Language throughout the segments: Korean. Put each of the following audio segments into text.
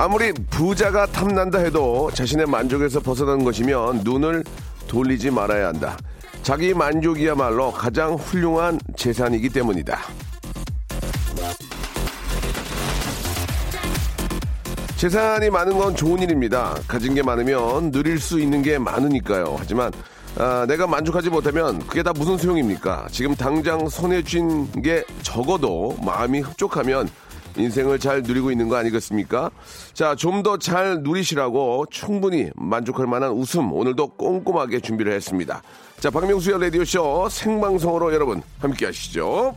아무리 부자가 탐난다 해도 자신의 만족에서 벗어나는 것이면 눈을 돌리지 말아야 한다 자기 만족이야말로 가장 훌륭한 재산이기 때문이다 재산이 많은 건 좋은 일입니다. 가진 게 많으면 누릴 수 있는 게 많으니까요. 하지만 아, 내가 만족하지 못하면 그게 다 무슨 소용입니까? 지금 당장 손에 쥔 게 적어도 마음이 흡족하면 인생을 잘 누리고 있는 거 아니겠습니까? 자, 좀 더 잘 누리시라고 충분히 만족할 만한 웃음 오늘도 꼼꼼하게 준비를 했습니다. 자, 박명수의 라디오쇼 생방송으로 여러분 함께 하시죠.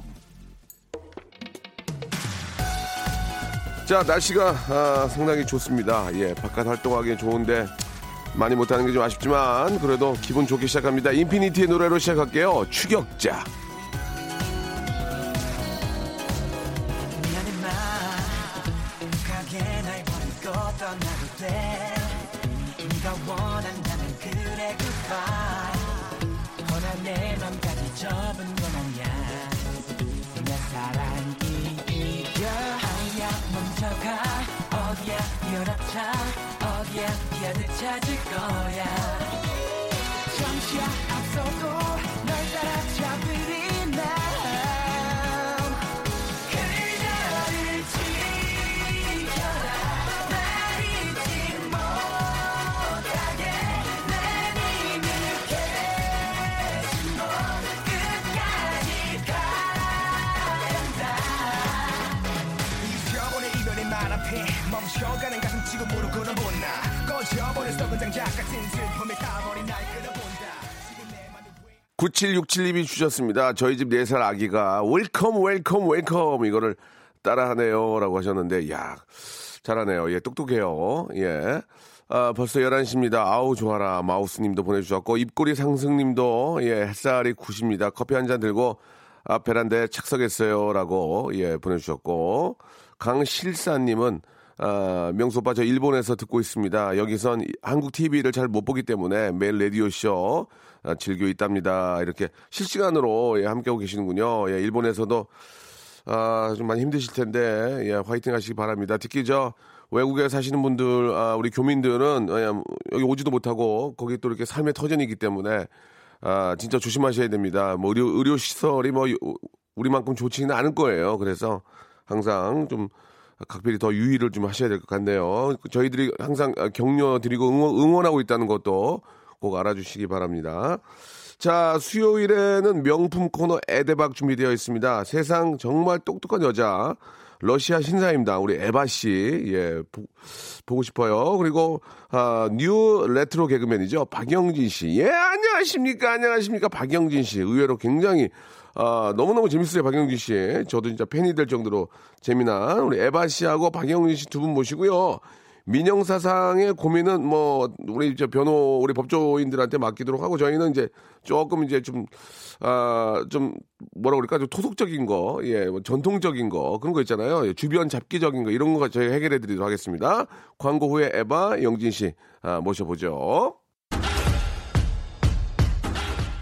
자, 날씨가 아, 상당히 좋습니다. 예, 바깥 활동하기 좋은데 많이 못하는 게 좀 아쉽지만 그래도 기분 좋게 시작합니다. 인피니티의 노래로 시작할게요. 추격자. 지금으로 끌어본다 꺼져버린 썩은 장작 같은 슬픔에 타버린 날 끌어본다 지금 내 맘이 왜 9767님이 주셨습니다. 저희 집 4살 아기가 welcome welcome welcome 이거를 따라하네요 라고 하셨는데 야 잘하네요. 예 똑똑해요. 예. 아, 벌써 11시입니다. 아우 좋아라. 마우스님도 보내주셨고 입꼬리 상승님도 예 햇살이 9십니다. 커피 한 잔 들고 앞 베란다에 착석했어요 라고 예 보내주셨고 강실사님은 아, 오빠 저 일본에서 듣고 있습니다. 여기선 한국 TV를 잘 못 보기 때문에 매일 라디오 쇼 아, 즐겨 있답니다. 이렇게 실시간으로 예, 함께하고 계시는군요. 예, 일본에서도 아, 좀 많이 힘드실 텐데 예, 화이팅 하시기 바랍니다. 특히 저 외국에 사시는 분들, 아, 우리 교민들은 예, 여기 오지도 못하고 거기 또 이렇게 삶의 터전이기 때문에 아, 진짜 조심하셔야 됩니다. 뭐 의료, 의료 시설이 뭐 우리만큼 좋지는 않을 거예요. 그래서 항상 좀 각별히 더 유의를 좀 하셔야 될 것 같네요. 저희들이 항상 격려 드리고 응원, 응원하고 있다는 것도 꼭 알아주시기 바랍니다. 자, 수요일에는 명품 코너 에데박 준비되어 있습니다. 세상 정말 똑똑한 여자, 러시아 신사입니다. 우리 에바 씨, 예, 보, 보고 싶어요. 그리고, 아, new retro 개그맨이죠. 박영진 씨. 예, 안녕하십니까. 안녕하십니까. 박영진 씨. 의외로 굉장히, 아, 너무너무 재밌어요. 박영진 씨. 저도 진짜 팬이 될 정도로 재미난 우리 에바 씨하고 박영진 씨두 분 모시고요. 민영사상의 고민은 뭐 우리 저 변호 우리 법조인들한테 맡기도록 하고 저희는 이제 조금 이제 좀 아, 좀 뭐라 그럴까 좀 토속적인 거, 예, 뭐 전통적인 거 그런 거 있잖아요. 예, 주변 잡기적인 거 이런 거 저희가 해결해 드리도록 하겠습니다. 광고 후에 에바 영진 씨 아, 모셔보죠.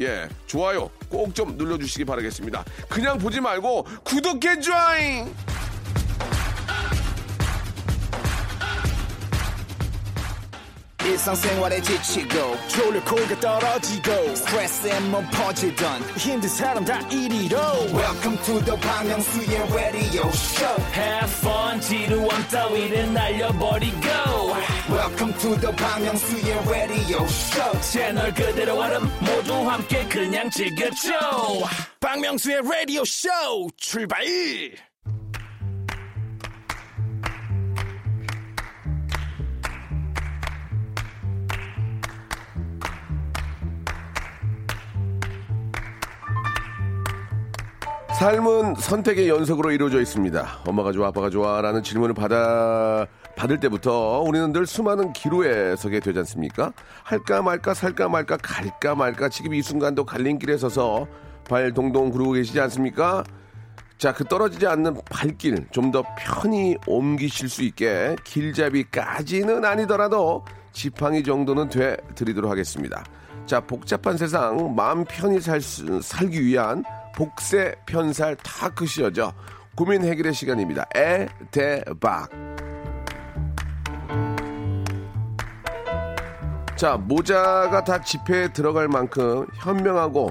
예, 좋아요 꼭 좀 눌러주시기 바라겠습니다. 그냥 보지 말고 구독해 줘잉! 지치고, 떨어지고, 퍼지던, welcome to the Bang Myung-soo's radio show Have fun 지루함 따위를 날려버리고 welcome to the Myung-soo's radio show. 채널 그대로 얼음 모두 함께 그냥 즐겨줘. 박명수의 라디오 쇼 출발! 삶은 선택의 연속으로 이루어져 있습니다. 엄마가 좋아, 아빠가 좋아 라는 질문을 받아, 받을 때부터 우리는 늘 수많은 기로에 서게 되지 않습니까? 할까 말까, 살까 말까, 갈까 말까, 지금 이 순간도 갈림길에 서서 발 동동 구르고 계시지 않습니까? 자, 그 떨어지지 않는 발길 좀 더 편히 옮기실 수 있게 길잡이까지는 아니더라도 지팡이 정도는 돼 드리도록 하겠습니다. 자, 복잡한 세상 마음 편히 살 수- 살기 위한 복세 편살 타크시어죠. 고민 해결의 시간입니다. 에, 대, 박. 자, 모자가 다 지폐에 들어갈 만큼 현명하고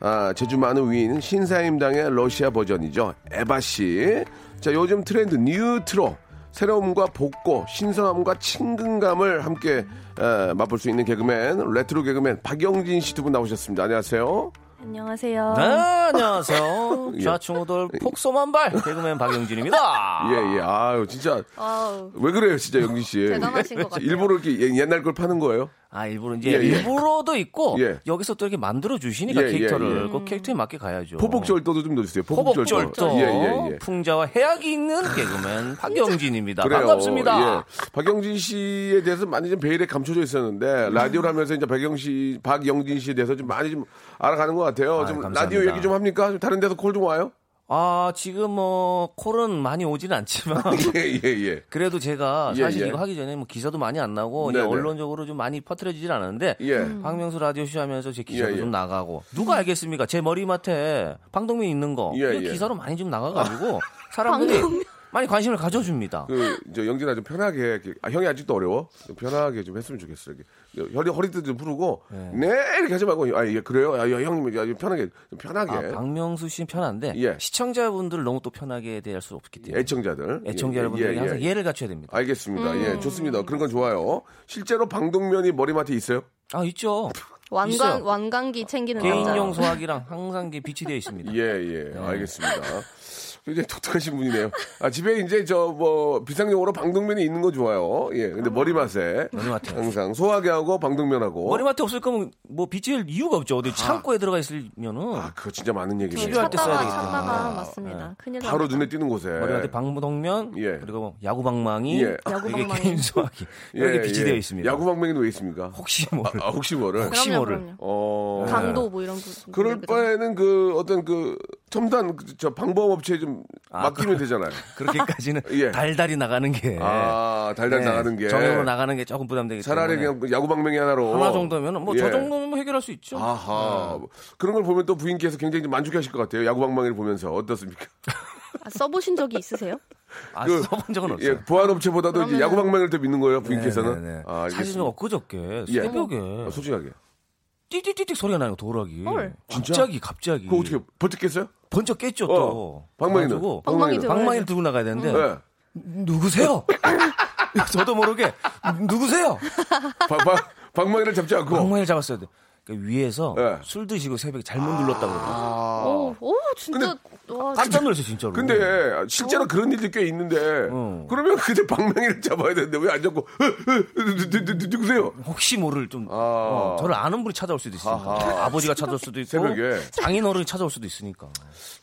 아, 제주 많은 위인 신사임당의 러시아 버전이죠. 에바씨. 자, 요즘 트렌드 뉴트로. 새로움과 복고, 신선함과 친근감을 함께 에, 맛볼 수 있는 개그맨, 레트로 개그맨 박영진 씨 두 분 나오셨습니다. 안녕하세요. 안녕하세요. 네 안녕하세요 예. 좌충우돌 폭소만발 개그맨 박영진입니다 예, 예. 아유, 진짜. wow. 왜 그래요, 진짜, 영진 씨? 대단하신 것 같아요. 일부러 이렇게 예- 옛날 걸 파는 거예요? 아 일부러 이제 예, 예. 일부러도 있고 예. 여기서 또 이렇게 만들어 주시니까 예, 예, 캐릭터를 예. 그 캐릭터에 맞게 가야죠 포복절도도 좀 넣어주세요. 포복절도. 예, 예, 예. 풍자와 해학이 있는 개그맨 박영진입니다 그래요. 반갑습니다 예. 박영진 씨에 대해서 많이 좀 베일에 감춰져 있었는데 라디오를 하면서 이제 박영 씨, 박영진 씨에 대해서 좀 많이 좀 알아가는 것 같아요. 아유, 좀 감사합니다. 라디오 얘기 좀 합니까? 좀 다른 데서 콜 좀 와요? 아 지금 뭐 콜은 많이 오지는 않지만 예, 예, 예. 그래도 제가 예, 사실 예. 이거 하기 전에 뭐 기사도 많이 안 나고 네네. 언론적으로 좀 많이 퍼뜨려지질 않았는데 예. 박명수 라디오쇼 하면서 제 기사도 예, 예. 좀 나가고 누가 알겠습니까? 제 머리맡에 방독면 있는 거 예, 이거 예. 기사로 많이 좀 나가가지고 사람들이 많이 관심을 가져줍니다. 그, 저, 영진아 좀 편하게, 이렇게, 아, 형이 아직도 어려워? 좀 편하게 좀 했으면 좋겠어. 이렇게. 허리, 허리도 좀 풀고, 네, 이렇게 하지 말고, 아, 예, 그래요? 아, 야, 형님, 야, 편하게, 좀 편하게. 아, 박명수 씨는 편한데 예. 시청자분들 너무 또 편하게 대할 수 없기 때문에 애청자들. 애청자 예, 여러분들에게 예, 예. 항상 예를 갖춰야 됩니다. 알겠습니다. 예, 좋습니다. 그런 건 좋아요. 실제로 방독면이 머리맡에 있어요? 아 있죠. 완강. 완강기 챙기는 개인용. 소화기랑 항상 이게 비치되어 있습니다. 예, 예, 알겠습니다. 굉장히 독특하신 분이네요. 아, 집에 이제 저 뭐 비상용으로 방독면이 있는 거 좋아요. 예, 근데 머리맡에 머리맡에. 항상 소화기 하고 방독면하고. 머리맡에 없을 거면 뭐 비칠 이유가 없죠. 어디 창고에 들어가 있으면은 아, 그거 진짜 많은 얘기네요. 필요할 때 써야 되겠다. 찾다가 맞습니다. 큰일 바로 납니다. 눈에 띄는 곳에. 머리한테 방독면 예. 그리고 야구 방망이 예. 야구 이게 방망이. 개인 소화기 이렇게 비치되어 있습니다. 야구 방맹이는 왜 있습니까? 혹시 뭐 아, 혹시 뭐를? 혹시 그럼요, 모를. 그럼요. 어. 강도 뭐 이런 거. 그럴? 바에는 그 어떤 그 첨단 그저 방범 업체에 좀 아, 맡기면 되잖아요. 그렇게까지는 예. 달달이 나가는 게 아, 달달 네, 나가는 게. 정형으로 나가는 게 조금 부담되기 차라리 때문에 그냥 그 야구 방맹이 하나로. 하나 정도면 뭐저 예. 정도면 뭐 해결할 수 있죠. 아하. 그런 걸 보면 또 부인께서 굉장히 좀 만족하실 것 같아요. 야구 방망이를 보면서 어떻습니까? 아, 써보신 적이 있으세요? 아, 그- 써본 적은 없어요. 예, 보안업체보다도 이제 그러면은- 야구 방망이를 더 믿는 거예요, 부인께서는. 네, 네, 네. 아, 사실은. 엊그저께 예. 새벽에 아, 솔직하게. 띠띠띠띠 소리가 나요 도락이. 헐. 갑자기 갑자기. 그거 어떻게 버텼 깼어요? 번쩍 깼죠 어. 또. 방망이는? 그래가지고 방망이 들어가야죠. 방망이를 들고 나가야 되는데 네. 누구세요? 저도 모르게 누구세요? 방, 방, 방망이를 잡지 않고. 방망이를 잡았어야 돼. 그러니까 위에서 네. 술 드시고 새벽에 잘못 눌렀다고 그러더라고요. 오, 오 진짜 와, 깜짝 놀랐어요 진짜로. 근데 실제로 그런 일들이 꽤 있는데 어. 그러면 그때 방망이를 잡아야 되는데 왜 안 잡고 누- 누- 누- 누구세요? 혹시 모를 좀 아. 어, 저를 아는 분이 찾아올 수도 있으니까 아하. 아버지가 찾아올 수도 있고 새벽에. 장인어른이 찾아올 수도 있으니까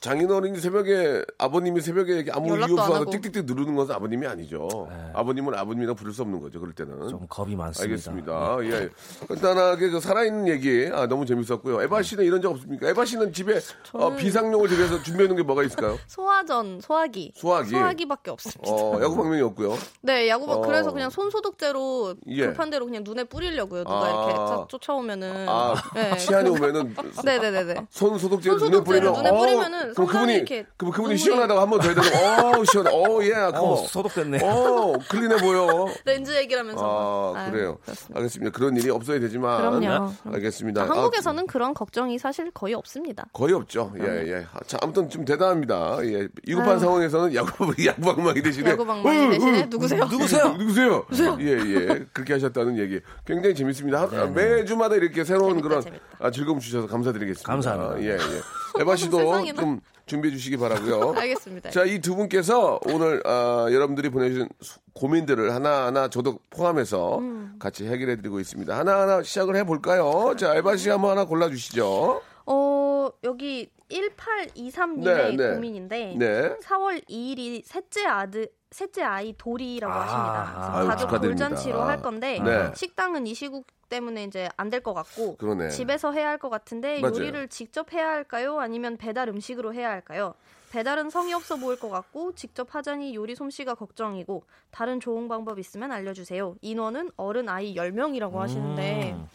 장인어른이 새벽에 아버님이 새벽에 아무 이유 하고. 띡띡띡 누르는 것은 아버님이 아니죠. 아버님은 아버님이랑 부를 수 없는 거죠. 그럴 때는. 좀 겁이 많습니다. 알겠습니다. 예. 간단하게 그 살아있는 얘기 얘기 아, 너무 재밌었고요. 에바 씨는 이런 적 없습니까? 에바 씨는 집에 어, 비상용을 집에서 준비해 놓은 게 뭐가 있을까요? 소화전, 소화기. 소화기. 소화기밖에 없습니다. 어, 야구 방명이 없고요. 네, 야구박 어. 그래서 그냥 손 소독제로 예. 불판대로 그냥 눈에 뿌리려고요. 누가 아. 이렇게 쫓- 쫓아오면은. 아, 네. 치안이 오면은 네네네네. 손 소독제 손 눈에 뿌리면 눈에 어, 뿌리면은 그럼 그분이 이렇게 그 그분이 눈물이- 시원하다고 한 번 더 해야 되고 어 시원해 어예 어, 소독됐네. 어 클린해 보여 렌즈 얘기를 하면서. 아 아유, 그래요 그렇습니다. 알겠습니다 그런 일이 없어야 되지만 그럼요. 알겠습니다 한국에서는 그런 걱정이 사실 거의 없습니다. 아, 거의 없죠 예예 자 아무튼 좀 대단합니다 예 위급한. 상황에서는 야구 야구방망이 대신에 야구방망이 으, 대신에 으, 누구세요? 누구세요? 누구세요? 예 예 그렇게 하셨다는 얘기 굉장히 재밌습니다 하- 매주마다 이렇게 새로운 재밌다, 그런 재밌다. 아, 즐거움 주셔서 감사드리겠습니다 감사합니다. 예 예 에바 씨도. 좀 준비해 주시기 바라고요 알겠습니다. 자, 이 두 분께서 오늘 아, 여러분들이 보내주신 수- 고민들을 하나하나 저도 포함해서 음. 같이 해결해 드리고 있습니다. 하나하나 시작을 해볼까요? 자, 알바 씨 한번 하나 골라주시죠. 어, 여기 1823님의 네, 네. 고민인데 네. 4월 2일이 셋째 아들 셋째 아이 돌이라고 아, 하십니다. 아유, 가족 축하드립니다. 돌잔치로 할 건데 네. 식당은 이 시국 때문에 이제 안 될 것 같고 그러네. 집에서 해야 할 것 같은데 맞아요. 요리를 직접 해야 할까요? 아니면 배달 음식으로 해야 할까요? 배달은 성의 없어 보일 것 같고 직접 하자니 요리 솜씨가 걱정이고 다른 좋은 방법 있으면 알려주세요. 인원은 어른 아이 10명이라고 하시는데 음.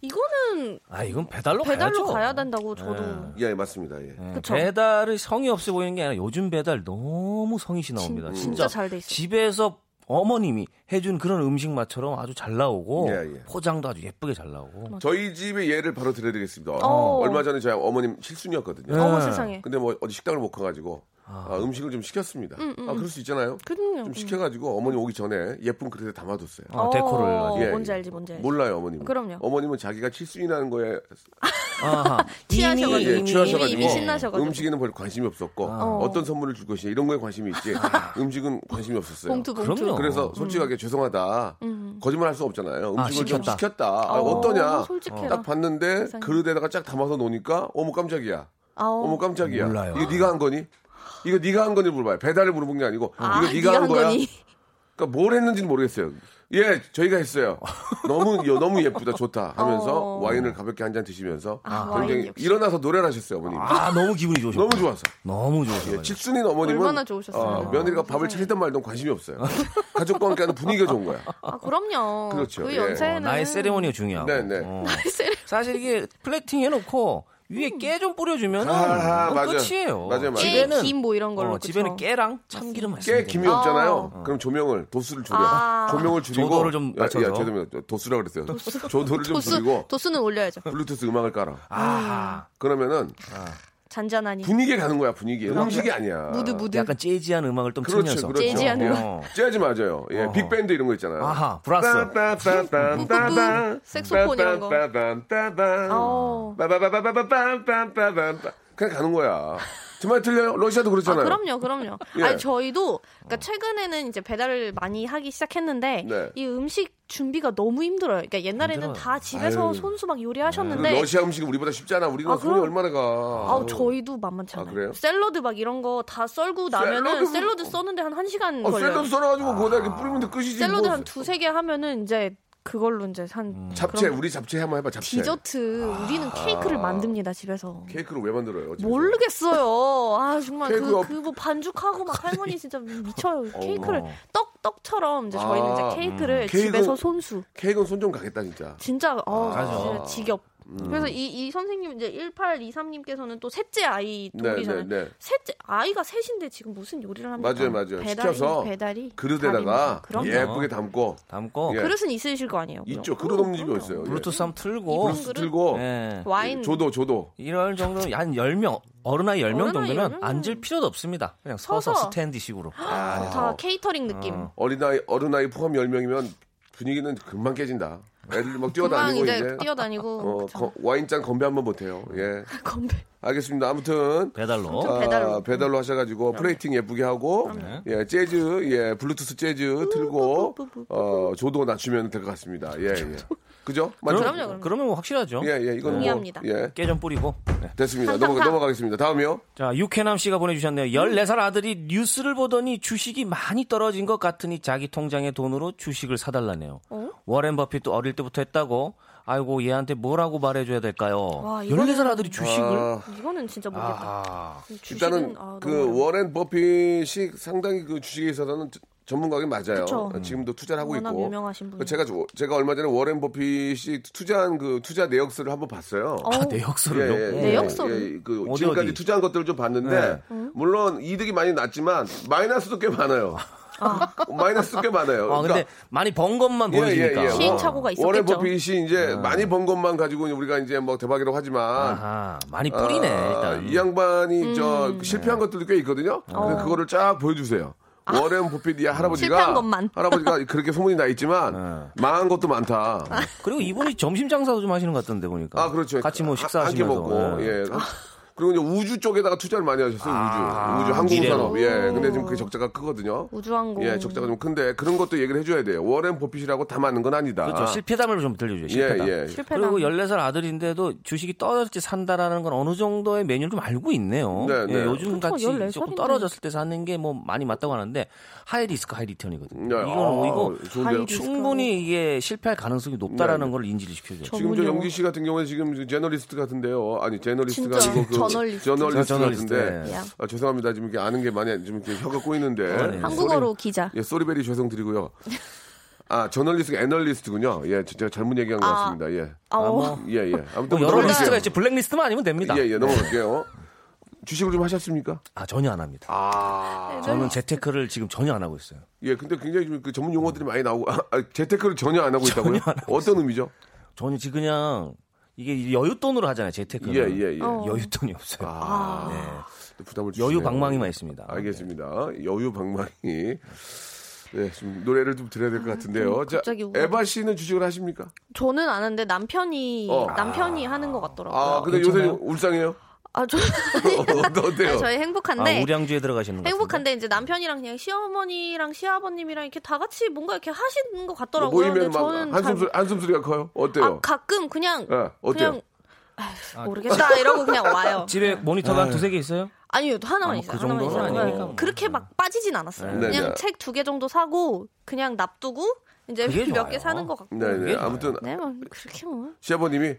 이거는 아, 이건 배달로 배달로 가야죠. 가야 된다고 저도 예, 맞습니다. 예. 예, 그쵸. 배달이 성의 없어 보이는 게 아니라 요즘 배달 너무 성의시 나옵니다. 진- 진짜, 진짜 잘 돼 있어요. 집에서 어머님이 해준 그런 음식 맛처럼 아주 잘 나오고 예, 예. 포장도 아주 예쁘게 잘 나오고. 저희 집의 예를 바로 들어드리겠습니다. 어. 얼마 전에 저희 어머님 실순이었거든요. 예. 어머 세상에. 근데 뭐 어디 식당을 못 가가지고 아, 음식을 좀 시켰습니다. 아, 그럴 수 있잖아요. 그럼요. 좀 시켜가지고 어머니 오기 전에 예쁜 그릇에 담아뒀어요. 어, 데코를. 예, 뭔지 예. 알지 뭔지 알지. 몰라요, 어머님은. 그럼요. 어머님은 자기가 칠순이라는 거에 아하. 취하셔가지고. 예, 이미- 취하셔가지고 이미 신나셔가지고. 음식에는 별 관심이 없었고 어. 어. 떤 선물을 줄 것이냐 이런 거에 관심이 있지 음식은 관심이 없었어요. 봉투 봉투. 그럼요. 그래서 솔직하게 죄송하다 거짓말 할 수 없잖아요. 음식을 아, 좀 시켰다. 시켰다. 아, 어, 어떠냐? 솔직해라. 딱 봤는데. 그릇에다가 쫙 담아서 놓으니까 어머 깜짝이야. 어머 깜짝이야. 몰라요. 이거 네가 한 거니? 이거 네가 한 거니 물어봐요. 배달을 물어본 게 아니고 아, 이거 네가 한 거야? 거니? 그러니까 뭘 했는지는 모르겠어요. 예, 저희가 했어요. 너무 여- 너무 예쁘다, 좋다 하면서 어. 와인을 가볍게 한 잔 드시면서 아, 굉장히. 일어나서 노래를 하셨어요, 어머님. 아, 너무 기분이 좋으셨어. 너무 좋아서. 너무 예, 좋으셔. 칠순인 어머님은 얼마나 좋으셨어요. 어, 며느리가 밥을 세상에. 차리던 말던 관심이 없어요. 가족과 함께하는 분위기가 좋은 거야. 아 그럼요. 그렇죠. 그 예. 연세는 나의 세레모니가 중요하고. 네, 네. 어. 세레- 사실 이게 플레이팅 해놓고 위에 깨 좀 뿌려주면 아. 끝이에요. 맞아요, 맞아요. 집에는 김뭐 이런 걸로. 어, 집에는? 깨랑 참기름 깨. 김이 없잖아요. 그럼 조명을 도수를 줄여. 아. 조명을 줄이고 조도를 좀 야, 맞춰서. 야, 죄송해요. 도수라 그랬어요. 조도를 좀 도수 줄이고 도수는 올려야죠. 블루투스 음악을 깔아. 아, 그러면은 잔잔하니. 분위기에 가는 거야 분위기 에. 음식이 아니야. 무드 무드. 약간 재즈한 음악을 좀 그렇죠, 챙겨서. 그렇죠. 재즈한 음악? 어. 재즈 맞아요. 예 어. big band 이런 거 있잖아요. 아하 brass. 색소폰 이런 거. 어. 그냥 가는 거야. 정말 틀려요? 러시아도 아, 그렇잖아요. 그럼요, 그럼요. 예. 아니, 저희도, 그러니까 최근에는 이제 배달을 많이 하기 시작했는데, 네. 이 음식 준비가 너무 힘들어요. 그러니까 옛날에는 힘들어요. 다 집에서 아유. 손수 막 요리하셨는데, 러시아 음식은 우리보다 쉽잖아. 우리가 아, 손이 그럼- 얼마나 가. 아우, 저희도 만만치 아, 않아요. 그래요? 샐러드 막 이런 거 다 썰고 나면은 샐러드- 샐러드 써는데 한 1시간 어, 걸려요. 샐러드 썰어 가지고 거기다 이렇게 뿌리면 돼 끝이지. 샐러드 뭐. 한 두세 개 하면은 이제 그걸로 이제 한 음. 잡채, 우리 잡채 한번 해봐, 잡채. 디저트 우리는 케이크를 만듭니다 집에서. 케이크를 왜 만들어요? 집에서? 모르겠어요. 아 정말 케이크 그 옆- 그뭐 반죽하고 막 할머니 진짜 미쳐요. 케이크를 어. 떡 떡처럼 이제 저희는 아, 이제 케이크를 음. 집에서 케이크는- 손수. 케이크는 손 좀 가겠다, 진짜. 진짜 어 맞아. 진짜 지겹. 음. 그래서 이, 이 선생님 이제 1823님께서는 또 셋째 아이 네, 돌이잖아요. 네, 네. 셋째 아이가 셋인데 지금 무슨 요리를 합니까? 맞아요, 맞아요. 배달이, 시켜서 배달이 그릇에다가. 예쁘게 담고. 담고 예. 그릇은 있으실 거 아니에요. 있죠. 그럼. 그릇 없는 집이 그럼요. 어딨어요. 예. 블루투스 한번 틀고. 블루투스 틀고. 예. 와인 조도, 조도. 이럴 정도 한 10명, 어른아이 10명 어른아이 정도면 10명. 앉을 필요도 없습니다. 그냥 서서 서서. standing식으로. 다 케이터링 느낌. 어. 어린아이, 어른아이 포함 10명이면 분위기는 금방 깨진다. 애들 막 뛰어다니고 이제 이제. 뛰어다니고 어. 거- 와인잔 건배 한번 못해요. 예. 건배. 알겠습니다. 아무튼. 배달로. 좀 아, 배달로. 배달로 하셔가지고 플레이팅 예쁘게 하고 예 재즈 예 블루투스 재즈 틀고 어 조도 낮추면 될 것 같습니다. 예 예. 그죠? 맞죠? 그럼요, 그럼요. 그러면 뭐 확실하죠. 예, 예, 이건 동의합니다. 뭐, 예. 깨전 뿌리고. 네. 됐습니다. 넘어가, 넘어가겠습니다. 다음이요. 자, 육해남 씨가 보내주셨네요. 14살 아들이 뉴스를 보더니 주식이 많이 떨어진 것 같으니 자기 통장에 돈으로 주식을 사달라네요. 어? 워렌 버핏도 어릴 때부터 했다고. 아이고, 얘한테 뭐라고 말해줘야 될까요? 와, 이거는- 14살 아들이 주식을? 아, 이거는 진짜 모르겠다. 아, 주식은, 일단은 아, 그 워렌 버핏이 상당히 그 주식에 있어서는 저- 전문가긴 맞아요. 그쵸. 지금도 투자를 하고 워낙 있고. 유명하신 분이. 제가 저- 제가 얼마 전에 워렌 버핏이 투자한 그 투자 내역서를 한번 봤어요. 어, 아, 내역서를요? 예, 예, 내역서를? 예, 그 어디, 지금까지 어디? 투자한 것들을 좀 봤는데 음? 물론 이득이 많이 났지만 마이너스도 꽤 많아요. 마이너스도 꽤 많아요. 아, 근데 많이 번 것만 보여주니까. 예, 시행착오가 있었겠죠. 워렌 버핏이 이제 많이 번 것만 가지고 우리가 이제 뭐 대박이라고 하지만 아하, 많이 뿌리네, 아, 일단. 이 양반이 음. 저 실패한 것들도 꽤 있거든요. 근데 그거를 쫙 보여주세요. 워렌 버핏 이 할아버지가 아. 실패한 것만. 할아버지가 그렇게 소문이 나 있지만 망한 것도 많다. 그리고 이분이 점심 장사도 좀 하시는 것 같던데 보니까. 아 그렇죠. 같이 뭐 한- 식사하시면서. 한끼 먹고 예. 예. 그리고 이제 우주 쪽에다가 투자를 많이 하셨어요. 아, 우주, 우주 항공 산업. 미래로. 예. 근데 지금 그 적자가 크거든요. 우주 항공. 예, 적자가 좀 큰데 그런 것도 얘기를 해줘야 돼요. 워렌 버핏이라고 다 맞는 건 아니다. 그렇죠. 실패담을 좀 들려줘요. 예, 실패담. 예. 실패담. 그리고 14살 아들인데도 주식이 떨어질 때 산다라는 건 어느 정도의 메뉴를 좀 알고 있네요. 네, 네. 예, 요즘 그쵸, 같이 14 조금 살인데. 떨어졌을 때 사는 게 뭐 많이 맞다고 하는데 high risk high return이거든요. 네, 이건 아, 이거 좋은데요. 충분히 이게 실패할 가능성이 높다라는 네. 걸 인지를 시켜줘요. 저- 지금 저. 영기 씨 같은 경우는 지금 generalist 같은데요. 아니 generalist가 아니고 그 저널리스트. 저널리스트 저널리스트, 같은데. 예. 아, 죄송합니다. 지금 이렇게 아는 게 많이 좀 이렇게 혀가 꼬이는데. 네. 한국어로 기자. 예, sorry very 죄송드리고요. 아, 저널리스트가 애널리스트군요. 예, 제가 잘못 얘기한 것 아. 같습니다. 예. 아, 어. 예, 예. 아무튼 뭐 여러. 리스트가 있지 블랙리스트만 아니면 됩니다. 예, 예, 넘어갈게요. 주식을 좀 하셨습니까? 아 전혀 안 합니다. 아. 저는 재테크를 지금 전혀 안 하고 있어요. 예, 근데 굉장히 좀그 전문 용어들이 많이 나오고, 아, 아, 재테크를 전혀 안 하고 있다고요? 어떤 의미죠? 저는 지금 그냥 이게 여윳돈으로 하잖아요. 재테크는. 예, 예, 예. 어. 여윳돈이 없어요. 아. 네. 부담을 주시네요. 여유 방망이만 있습니다. 알겠습니다. 여유 방망이. 네, 좀 노래를 좀 들어야 될 것 같은데요. 자. 에바 씨는 주식을 하십니까? 저는 아는데 남편이 어. 남편이 하는 것 같더라고요. 아, 근데 괜찮아요? 요새 울상해요? 아, 저 어, 어때요? 저희 아, 행복한데 우량주에 들어가시는 거 행복한데 이제 남편이랑 그냥 시어머니랑 시아버님이랑 이렇게 다 같이 뭔가 이렇게 하시는 것 같더라고요. 모이면 근데 막 저는 한숨 잘- 소리, 한숨 소리가 커요? 어때요? 아, 가끔 그냥 예, 어때요? 그냥 아휴, 모르겠다 이러고 그냥 와요. 집에 모니터가 한 두세 개 있어요? 아니요 하나만 아, 뭐 있어요. 그 하나만 있어요. 아니니까 네. 뭐. 그렇게 막 빠지진 않았어요. 네, 그냥 네. 책두 개 정도 사고 그냥 납두고 이제 몇. 개 사는 것 같고. 네, 네. 아무튼 네, 뭐 그렇게 뭐. 시아버님이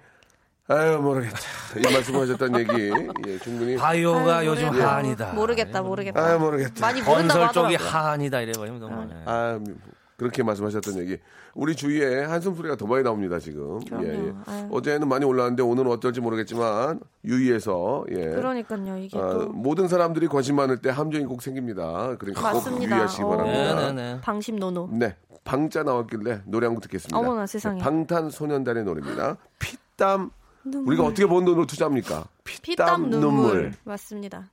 아유 모르겠다 이 말씀하셨다는 얘기 예, 충분히 바이오가 아유, 요즘 모르겠다. 한이다. 모르겠다, 모르겠다. 아유 모르겠다 많이 모른다고 건설 쪽이 하더라고요. 한이다 이래 버리면 너무 많아요. 아 그렇게 말씀하셨던 얘기 우리 주위에 한숨 소리가 더 많이 나옵니다 지금 그럼요. 예, 예. 아유. 어제는 많이 올랐는데 오늘은 어떨지 모르겠지만 유의해서 예. 그러니까요 이게 아, 또 모든 사람들이 관심 많을 때 함정이 꼭 생깁니다. 그러니까 꼭 맞습니다. 유의하시기 어. 바랍니다. 네, 네, 네. 방심 노노. 네, 방자 나왔길래 노래 한 곡 듣겠습니다. 어머나, 세상에. 방탄소년단의 노래입니다. 피땀 우리가 어떻게 번 돈으로 투자합니까? 피땀 눈물. 맞습니다.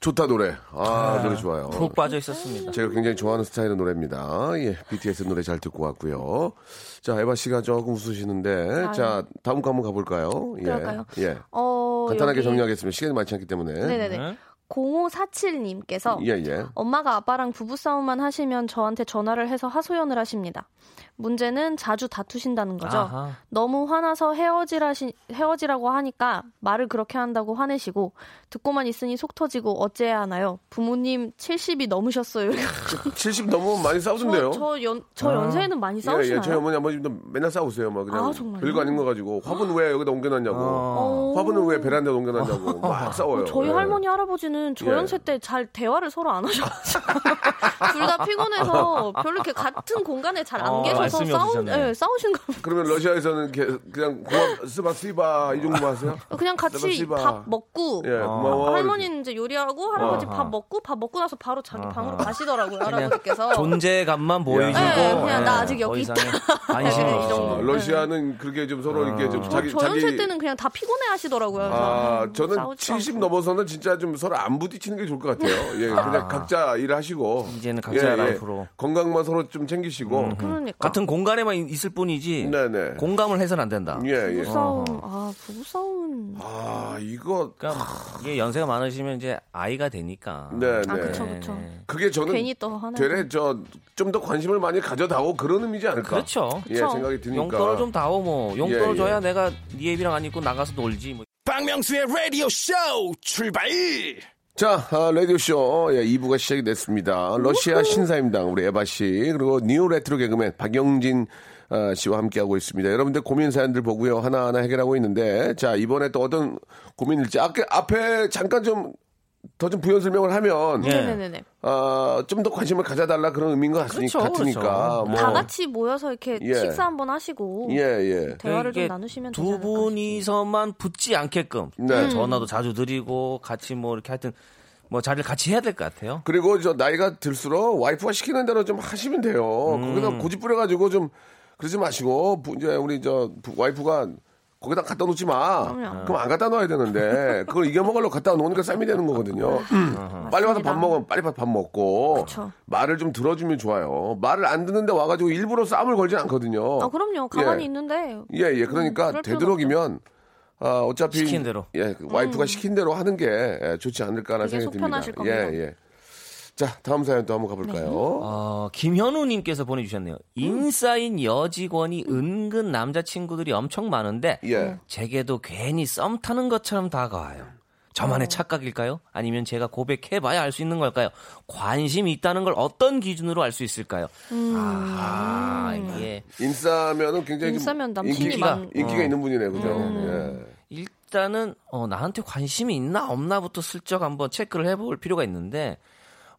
좋다 노래. 아, 노래 좋아요. 푹 빠져 있었습니다. 제가 굉장히 좋아하는 스타일의 노래입니다. 예, BTS 노래 잘 듣고 왔고요. 자, 에바 씨가 조금 웃으시는데, 자, 다음 거 한번 가볼까요? 예, 그럴까요? 예. 어, 간단하게 여기- 정리하겠습니다. 시간이 많지 않기 때문에. 네네네. 네. 0547님께서 예, 예. 엄마가 아빠랑 부부싸움만 하시면 저한테 전화를 해서 하소연을 하십니다. 문제는 자주 다투신다는 거죠. 아하. 너무 화나서 헤어지라시, 헤어지라고 하니까 말을 그렇게 한다고 화내시고 듣고만 있으니 속 터지고 어째야 하나요? 부모님 70이 넘으셨어요. 70 넘으면 많이 싸우던데요. 저, 저, 연, 저 아. 연세에는 많이 예, 싸우시나요? 예, 저희 어머니 아버님도 맨날 싸우세요. 막 그냥 아, 정말요? 별거 아닌 거 가지고 화분 왜 여기다 옮겨놨냐고, 어. 어. 화분은 왜 베란다에 옮겨놨냐고 막 싸워요. 저희 예. 할머니 할아버지는 저 예. 연세 때 잘 대화를 서로 안 하셔가지고 둘 다 피곤해서 별로 이렇게 같은 공간에 잘안 어, 계셔서 말씀이 싸우, 없으셨네. 예, 싸우신 거 그러면 러시아에서는 그냥 고맙 спа- спа- 이 정도 하세요? 그냥 같이. 밥 먹고 예, 고마워. 할머니는 이제 요리하고 할아버지 아하. 밥 먹고 밥 먹고 나서 바로 자기 방으로 가시더라고요 할아버지께서 존재감만 보여주고 네, 그냥 예, 나 아직 더 여기 있다. 안심이 네, 이 아, 정도. 러시아는 그렇게 좀 서로 이렇게 좀 저, 자기 저 자기 연세 때는 그냥 다 피곤해 하시더라고요. 아, 그래서 저는 싸우지도 70 않고. 넘어서는 진짜 좀 서로 안 부딪히는 게 좋을 것 같아요. 예, 그냥 각자 일을 하시고. 이제는 각자 예, 예. life로. 건강만 서로 좀 챙기시고. 그러니까. 같은 공간에만 있- 있을 뿐이지 네네. 공감을 해서는 안 된다. 예, 예. 부부싸움. 아, 부부싸움은. 아, 이거. 그러니까 이게 연세가 많으시면 이제 아이가 되니까. 네, 아, 네. 그쵸, 그쵸. 그게 저는 괜히 또 하나. 되레 저좀 더 관심을 많이 가져다오 그런 의미지 않을까? 그렇죠. 예, 그쵸. 생각이 드니까. 용돈을 좀 다오 뭐 용돈을 예, 예. 줘야 내가 네 애비랑 안 입고 나가서 놀지 뭐. 박명수의 라디오 쇼 출발 자, 아, 라디오쇼 예, 2부가 시작이 됐습니다. 러시아 신사임당 우리 에바 씨 그리고 new retro 개그맨 박영진 아, 씨와 함께하고 있습니다. 여러분들 고민 사연들 보고요 하나하나 해결하고 있는데 자 이번에 또 어떤 고민일지 앞에, 앞에 잠깐 좀 더 좀 부연 설명을 하면 예. 네네네네. 아, 좀더 관심을 가져달라 그런 의미인 것 같으니, 그렇죠, 같으니까 그렇죠. 뭐 다 같이 모여서 이렇게 예. 식사 한번 하시고 예 예. 대화를 좀 나누시면 두 분이서만 붙지 않게끔 네. 전화도 자주 드리고 같이 뭐 이렇게 하여튼 뭐 자리를 같이 해야 될 것 같아요. 그리고 저 나이가 들수록 와이프가 시키는 대로 좀 하시면 돼요. 음. 거기다 고집 부려가지고 좀 그러지 마시고 부- 이제 우리 저 부- 와이프가 거기다 갖다 놓지 마. 그럼요. 그럼 안 갖다 놔야 되는데 그걸 이겨먹으려고 갖다 놓으니까 쌈이 되는 거거든요. 빨리 와서 밥 먹으면 빨리 밥 먹고 그쵸. 말을 좀 들어주면 좋아요. 말을 안 듣는데 와가지고 일부러 싸움을 걸진 않거든요. 아 그럼요. 가만히 예. 있는데 예, 예. 그러니까 필요는 되도록이면 아, 어차피 시킨 대로. 예, 그 와이프가 시킨 대로 하는 게 예, 좋지 않을까라는 생각이 듭니다. 예, 예. 자, 다음 사연 또 한번 가볼까요? 어, 김현우님께서 보내주셨네요. 인싸인 여직원이 은근 남자친구들이 엄청 많은데 예. 제게도 괜히 썸 타는 것처럼 다가와요. 저만의 착각일까요? 아니면 제가 고백해봐야 알 수 있는 걸까요? 관심이 있다는 걸 어떤 기준으로 알 수 있을까요? 아, 이게 인싸면은 굉장히 좀 인싸면 인기가, 많- 인기가 어. 있는 분이네, 그죠? 음. 예. 일단은 어, 나한테 관심이 있나 없나부터 슬쩍 한번 체크를 해볼 필요가 있는데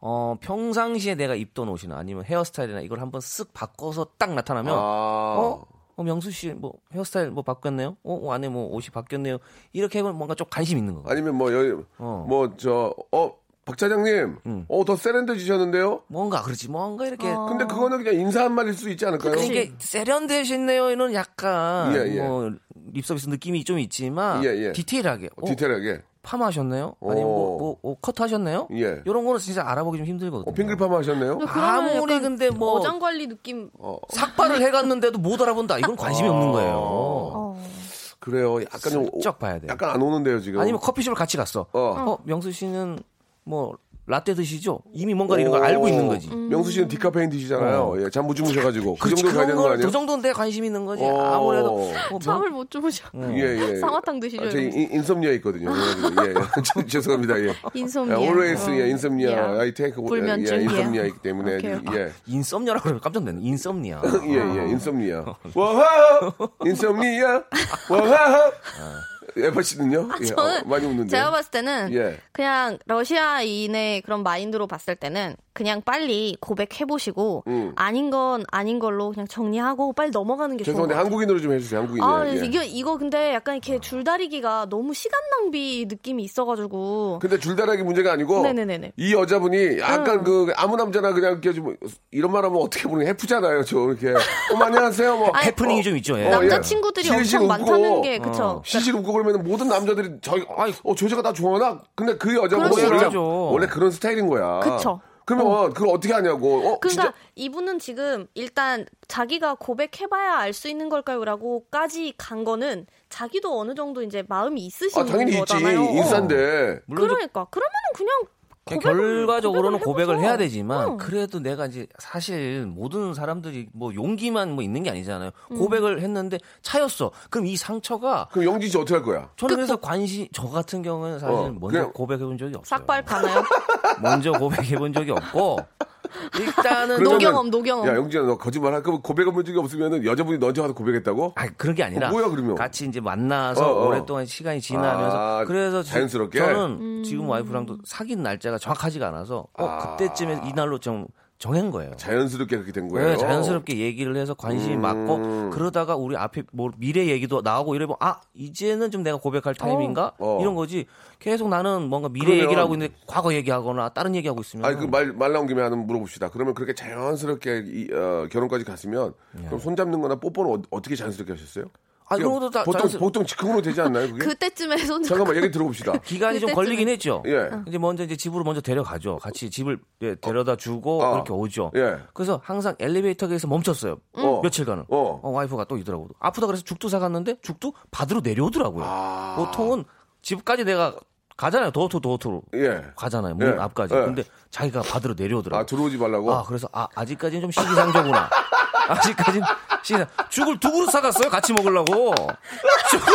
어, 평상시에 내가 입던 옷이나 아니면 헤어스타일이나 이걸 한번 쓱 바꿔서 딱 나타나면 아, 어? 어, 명수 씨, 뭐, 헤어스타일 뭐 바뀌었네요? 어, 어, 안에 뭐 옷이 바뀌었네요? 이렇게 해보면 뭔가 좀 관심 있는 거. 아니면 뭐, 여기, 어. 뭐, 저, 어, 박 차장님, 음. 어, 더 세련되지셨는데요? 뭔가, 그렇지, 뭔가 이렇게. 어. 근데 그거는 그냥 인사 한마디일 수 있지 않을까요? 그치. 이게 세련되셨네요는 약간, 예, 예. 뭐, 립서비스 느낌이 좀 있지만, 예, 예. 디테일하게. 어, 디테일하게. 파마하셨네요? 아니면 뭐, 뭐, 뭐 커트 하셨네요? 예. 이런 거는 진짜 알아보기 좀 힘들거든요. 어, 핑글파마 하셨네요? 근데 그러면 아무리 근데 뭐- 어장 관리 느낌. 어, 삭발을 해갔는데도 못 알아본다. 이건 관심이 없는 거예요. 어. 그래요. 약간 좀, 오- 슬쩍 봐야 돼요. 약간 안 오는데요, 지금. 아니면 커피숍을 같이 갔어. 어. 어, 명수 씨는 뭐, 라떼 드시죠? 이미 뭔가 이런 걸 알고 있는 거지. 명수 씨는 디카페인 드시잖아요. 어. 예, 잠 못 주무셔가지고. 그 정도 가야 되는 거 걸, 아니에요? 그 정도는 내 관심 있는 거지. 어. 아무래도 뭐 명- 잠을 못 주무셔. 예, 예. 쌍화탕 드시죠, 아, 저. in, insomnia 있거든요. 예, 예. 죄송합니다. 예. insomnia. 예, always, 어. 예, 인썸니아. 예. I take, 불면증, 예, 예. 인썸니아 있기 때문에. 오케이. 예. 인썸니아라고 그러면 깜짝 놀랐네. 인썸니아. 예, 예, 인썸니아. 와하! 인썸니아! 와하! 에바 씨는요? 예, 어, 저는 많이 웃는데. 제가 봤을 때는 예. 그냥 러시아인의 그런 마인드로 봤을 때는 그냥 빨리 고백해 보시고 음. 아닌 건 아닌 걸로 그냥 정리하고 빨리 넘어가는 게 좋은 것 죄송한데 같아요. 한국인으로 좀 해주세요. 한국인. 아, 예. 이거 이거 근데 약간 이렇게 줄다리기가 너무 시간 낭비 느낌이 있어가지고. 근데 줄다라기 문제가 아니고 네네네네. 이 여자분이 약간 응. 그 아무 남자나 그냥 이렇게 좀 이런 말하면 어떻게 보면 해프잖아요. 저 이렇게 어 안녕하세요. 뭐 아니, 해프닝이 어, 좀 있죠. 예. 어, 남자 예. 친구들이 엄청 웃고, 많다는 게 그쵸? 어. 실실 웃고 그러면 모든 남자들이 저기 아이. 어, 저 여자가 나 좋아하나? 근데 그 여자분은 그럴 수 원래, 있죠. 원래 그런 스타일인 거야. 그쵸. 그러면 그걸 어떻게 하냐고. 어, 그러니까 진짜 이분은 지금 일단 자기가 고백해봐야 알 수 있는 걸까요?라고까지 간 거는 자기도 어느 정도 이제 마음이 있으신 아, 당연히 있지. 거잖아요. 어. 인싼데. 물론 좀 그러니까 그러면은 그냥 결과적으로는 고백을 해보죠. 해야 되지만 응. 그래도 내가 이제 사실 모든 사람들이 뭐 용기만 뭐 있는 게 아니잖아요. 음. 고백을 했는데 차였어. 그럼 이 상처가 그럼 영진 씨 어떻게 할 거야? 저는 그래서 관심 저 같은 경우는 사실 어, 먼저 그냥- 고백해 본 적이 없어요. 삭발 가나요? 먼저 고백해 본 적이 없고 일단은 노경험, 노경험. 야, 영진아, 너 거짓말 할 거면 고백한 적이 없으면은 여자분이 너한테 와서 고백했다고? 아 그런 게 아니라 어, 뭐야, 그러면? 같이 이제 만나서 어, 어. 오랫동안 시간이 지나면서 아, 그래서 지- 자연스럽게? 저는 음. 지금 와이프랑도 사귄 날짜가 정확하지가 않아서 어 아. 그때쯤에 이 날로 좀 정한 거예요. 자연스럽게 그렇게 된 거예요. 네, 자연스럽게 얘기를 해서 관심이 음. 맞고 그러다가 우리 앞에 뭐 미래 얘기도 나오고 이러면 아 이제는 좀 내가 고백할 타임인가 어. 이런 거지 계속 나는 뭔가 미래 그러면- 얘기를 하고 있는데 과거 얘기하거나 다른 얘기하고 있으면 아니, 그 말, 말 나온 김에 하나 물어봅시다. 그러면 그렇게 자연스럽게 이, 어, 결혼까지 갔으면 네. 그럼 손 잡는 거나 뽀뽀는 어, 떻게 자연스럽게 하셨어요? 아, 그런 것도 다 보통 자연스- 보통 즉흥으로 되지 않나요? 그게? 그때쯤에 손 잠깐만 얘기 들어봅시다. 기간이 좀 그때쯤에- 걸리긴 했죠. 예. 이제 먼저 이제 집으로 먼저 데려가죠. 같이 집을 예, 데려다 주고 어. 그렇게 오죠. 예. 그래서 항상 엘리베이터에서 멈췄어요. 어. 며칠간은. 어. 어, 와이프가 또 이더라고. 아프다 그래서 죽도 사갔는데 죽도 받으러 내려오더라고요. 아. 보통은 집까지 내가 가잖아요. 도어투 도어투로 예. 가잖아요. 문 예. 앞까지. 예. 근데 자기가 받으러 내려오더라고요. 아 들어오지 말라고. 아, 그래서 아, 아직까지는 좀 시기상조구나. 아직까지는 시기상. 죽을 두 그릇 사갔어요. 같이 먹으려고. 죽을-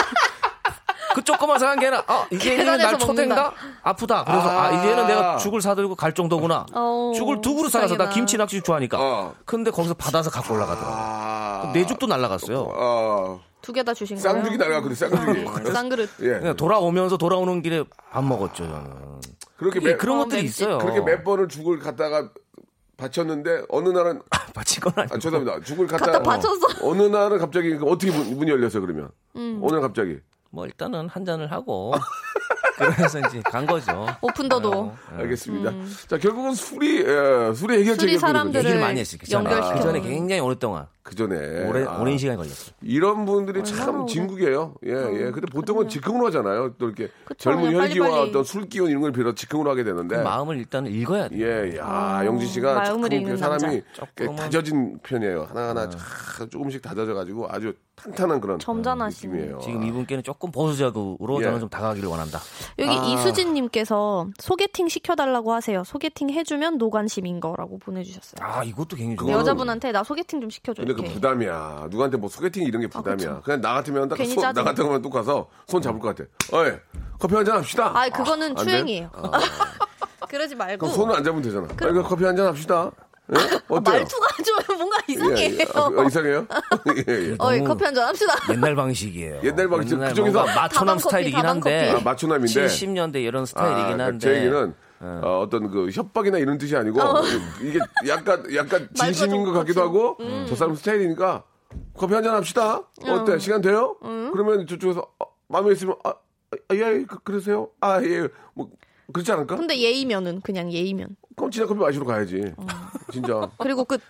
그 조그만 사간 게 아니라 아, 이제는 계단에서 날 초대인가? 아프다. 그래서 아, 아. 이제는 내가 죽을 사들고 갈 정도구나. 어, 죽을 두 그릇 사가서 나. 김치 낙지 좋아하니까. 어. 근데 거기서 받아서 갖고 올라가더라고. 아. 내 죽도 날라갔어요. 아. 두개 다 주신 거예요? 쌍죽이 날아갔거든 쌍죽이. 쌍그릇. 예. 그냥 돌아오면서 돌아오는 길에 안 먹었죠, 저는. 그렇게 이게 매, 그런 어, 것들이 맵지. 있어요. 그렇게 몇 번을 죽을 갖다가 바쳤는데 어느 날은 바친 건 아니고. 아, 죄송합니다. 죽을 갖다 갖다 바쳤어. 어, 느 날은 갑자기 그 어떻게 문, 문이 열렸어요 그러면? 오늘 갑자기. 뭐 일단은 한 잔을 하고 그래서 이제 간 거죠. 오픈더도. 어, 알겠습니다. 자 결국은 술이 예, 술이 해결책이 술이 사람들을. 연결시켜. 그 전에 굉장히 오랫동안 그 전에 오랜 아, 오랜 시간이 걸렸어요. 이런 분들이 참 얼마나 오래- 진국이에요. 예, 예. 근데 보통은 즉흥으로 하잖아요. 또 이렇게 그쵸, 젊은 혈기와 빨리빨리. 어떤 술 기운 이런 걸 빌어 즉흥으로 하게 되는데. 마음을 일단 읽어야 돼요. 예, 야, 아, 영진 씨가 마음을 조금 읽는 사람이 조금은- 다져진 편이에요. 하나하나 네. 차- 조금씩 다져져 가지고 아주 탄탄한 그런. 느낌이에요. 지금 이분께는 조금 보수적으로 예. 저는 좀 다가가기를 원한다. 여기 아. 이수진님께서 소개팅 시켜달라고 하세요. 소개팅 해주면 노관심인 거라고 보내주셨어요. 아 이것도 굉장히 그거는- 좋아요. 여자분한테 나 소개팅 좀 시켜줘 근데 그 이렇게. 부담이야. 누구한테 뭐 소개팅 이런 게 부담이야. 그쵸. 그냥 나 같으면 딱 손, 나 짜증. 같으면 또 가서 손 잡을 것 같아. 어이, 커피 한 잔 합시다. 아 그거는 안 돼? 추행이에요. 그러지 말고 그럼 손은 안 잡으면 되잖아. 아, 이거 커피 한 잔 합시다. 예? 어때요? 아, 말투가 좀 뭔가 이상해요. 예, 예. 아, 어, 이상해요? 예, 예. 어이 커피 한 잔 합시다. 옛날 방식이에요. 옛날 방식. 옛날 그쪽에서 뭔가 마초남 스타일이긴 한데. 아, 마초남인데. 70년대 이런 스타일이긴 한데 제 얘기는 어, 떤 그 협박이나 이런 뜻이 아니고 이게 약간 약간 진심인 것 같기도 하고 저 사람 스타일이니까 커피 한잔 합시다. 어때? 시간 돼요? 그러면 저쪽에서 어, 마음에 있으면 아, 아, 예, 그, 그러세요? 아, 예. 뭐 그렇지 않을까? 근데 예의면은 그냥 예의면. 그럼 진짜 커피 마시러 가야지. 진짜. 그리고 끝.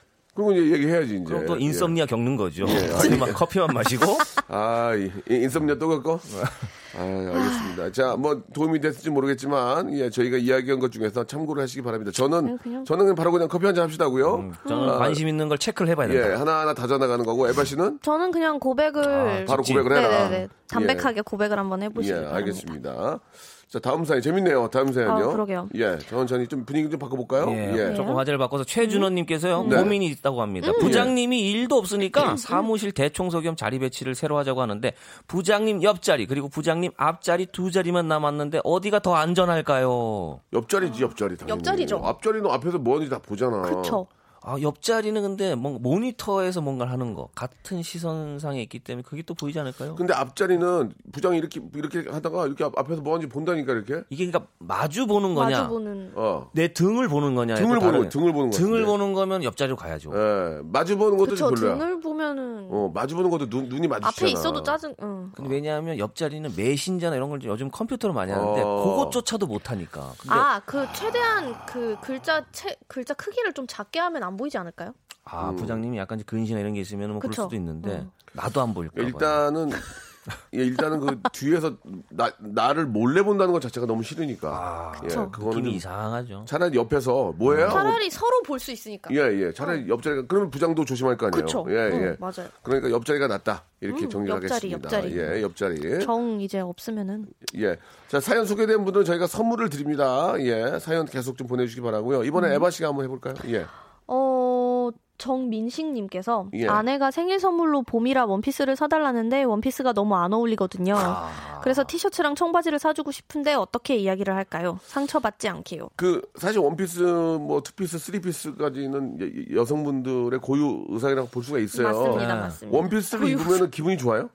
그리고 이제 얘기해야지 이제. 그럼 또 예. 인썸니아 겪는 거죠. 예, 커피만, 커피만 마시고 아, 인썸니아 또 갖고? 아, 알겠습니다. 자, 뭐 도움이 됐을지 모르겠지만, 예, 저희가 이야기한 것 중에서 참고를 하시기 바랍니다. 저는, 그냥- 저는 그냥 바로 그냥 커피 한 잔 합시다고요. 음, 저는 관심 있는 걸 체크를 해봐야 예, 된다. 하나하나 다져나가는 거고, 에바 씨는 저는 그냥 고백을 아, 바로. 고백을 해라. 네네네 담백하게 고백을 한번 예, 해보시기 예, 바랍니다. 알겠습니다. 자, 다음 사연 재밌네요. 다음 사연요. 아, 그러게요. 예, 천천히 좀 분위기 좀 바꿔볼까요? 예, 예. 조금 화제를 바꿔서 최준호님께서요 네. 고민이 있다고 합니다. 음. 부장님이 일도 없으니까 사무실 대청소 겸 자리 배치를 새로 하자고 하는데 부장님 옆자리 그리고 부장님 앞자리 두 자리만 남았는데 어디가 더 안전할까요? 옆자리지, 옆자리. 당연히. 옆자리죠. 앞자리는 앞에서 뭐 하는지 다 보잖아. 그쵸. 아 옆자리는 근데 뭔가 모니터에서 뭔가를 하는 거 같은 시선상에 있기 때문에 그게 또 보이지 않을까요? 근데 앞자리는 부장이 이렇게, 이렇게 하다가 이렇게 앞- 앞에서 뭐 하는지 본다니까, 이렇게. 이게 그러니까 마주 보는 거냐 마주 보는 어. 내 등을 보는 거냐 등을 보는 거, 등을 보는 거 등을. 보는 거면 옆자리로 가야죠. 예, 마주 보는 것도 그쵸 좀 별로야. 등을 보면은 어, 마주 보는 것도 눈, 눈이 마주치잖아. 앞에 있어도 짜증. 응. 근데 왜냐하면 옆자리는 메신저나 이런 걸 요즘 컴퓨터로 많이 하는데 어. 그것조차도 못 하니까. 근데 아그 최대한 그 글자 체, 글자 크기를 좀 작게 하면 안 보이지 않을까요? 아 부장님이 약간 근시나 이런 게 있으면 뭐 그럴. 수도 있는데 어. 나도 안 보일까. 일단은 예, 일단은 그 뒤에서 나, 나를 몰래 본다는 것 자체가 너무 싫으니까. 아, 예. 그거는 이상하죠. 차라리 옆에서 뭐예요? 차라리 서로 볼 수 있으니까. 예, 예. 차라리 옆자리가 그러면 부장도 조심할 거 아니에요. 그쵸. 예, 예. 응, 맞아요. 그러니까 옆자리가 낫다. 이렇게 음, 정리를 옆자리, 하겠습니다. 옆자리. 예, 옆자리. 정 이제 없으면은 예. 자, 사연 소개된 분들은 저희가 선물을 드립니다. 예. 사연 계속 좀 보내 주시기 바라고요. 이번에 음. 에바 씨가 한번 해 볼까요? 예. 어 정민식님께서 예. 아내가 생일 선물로 봄이라 원피스를 사달라는데 원피스가 너무 안 어울리거든요. 아. 그래서 티셔츠랑 청바지를 사주고 싶은데 어떻게 이야기를 할까요? 상처받지 않게요. 그 사실 원피스 뭐 투피스 쓰리피스까지는 여- 여성분들의 고유 의상이라고 볼 수가 있어요. 맞습니다, 네. 맞습니다. 원피스를 입으면 기분이 좋아요?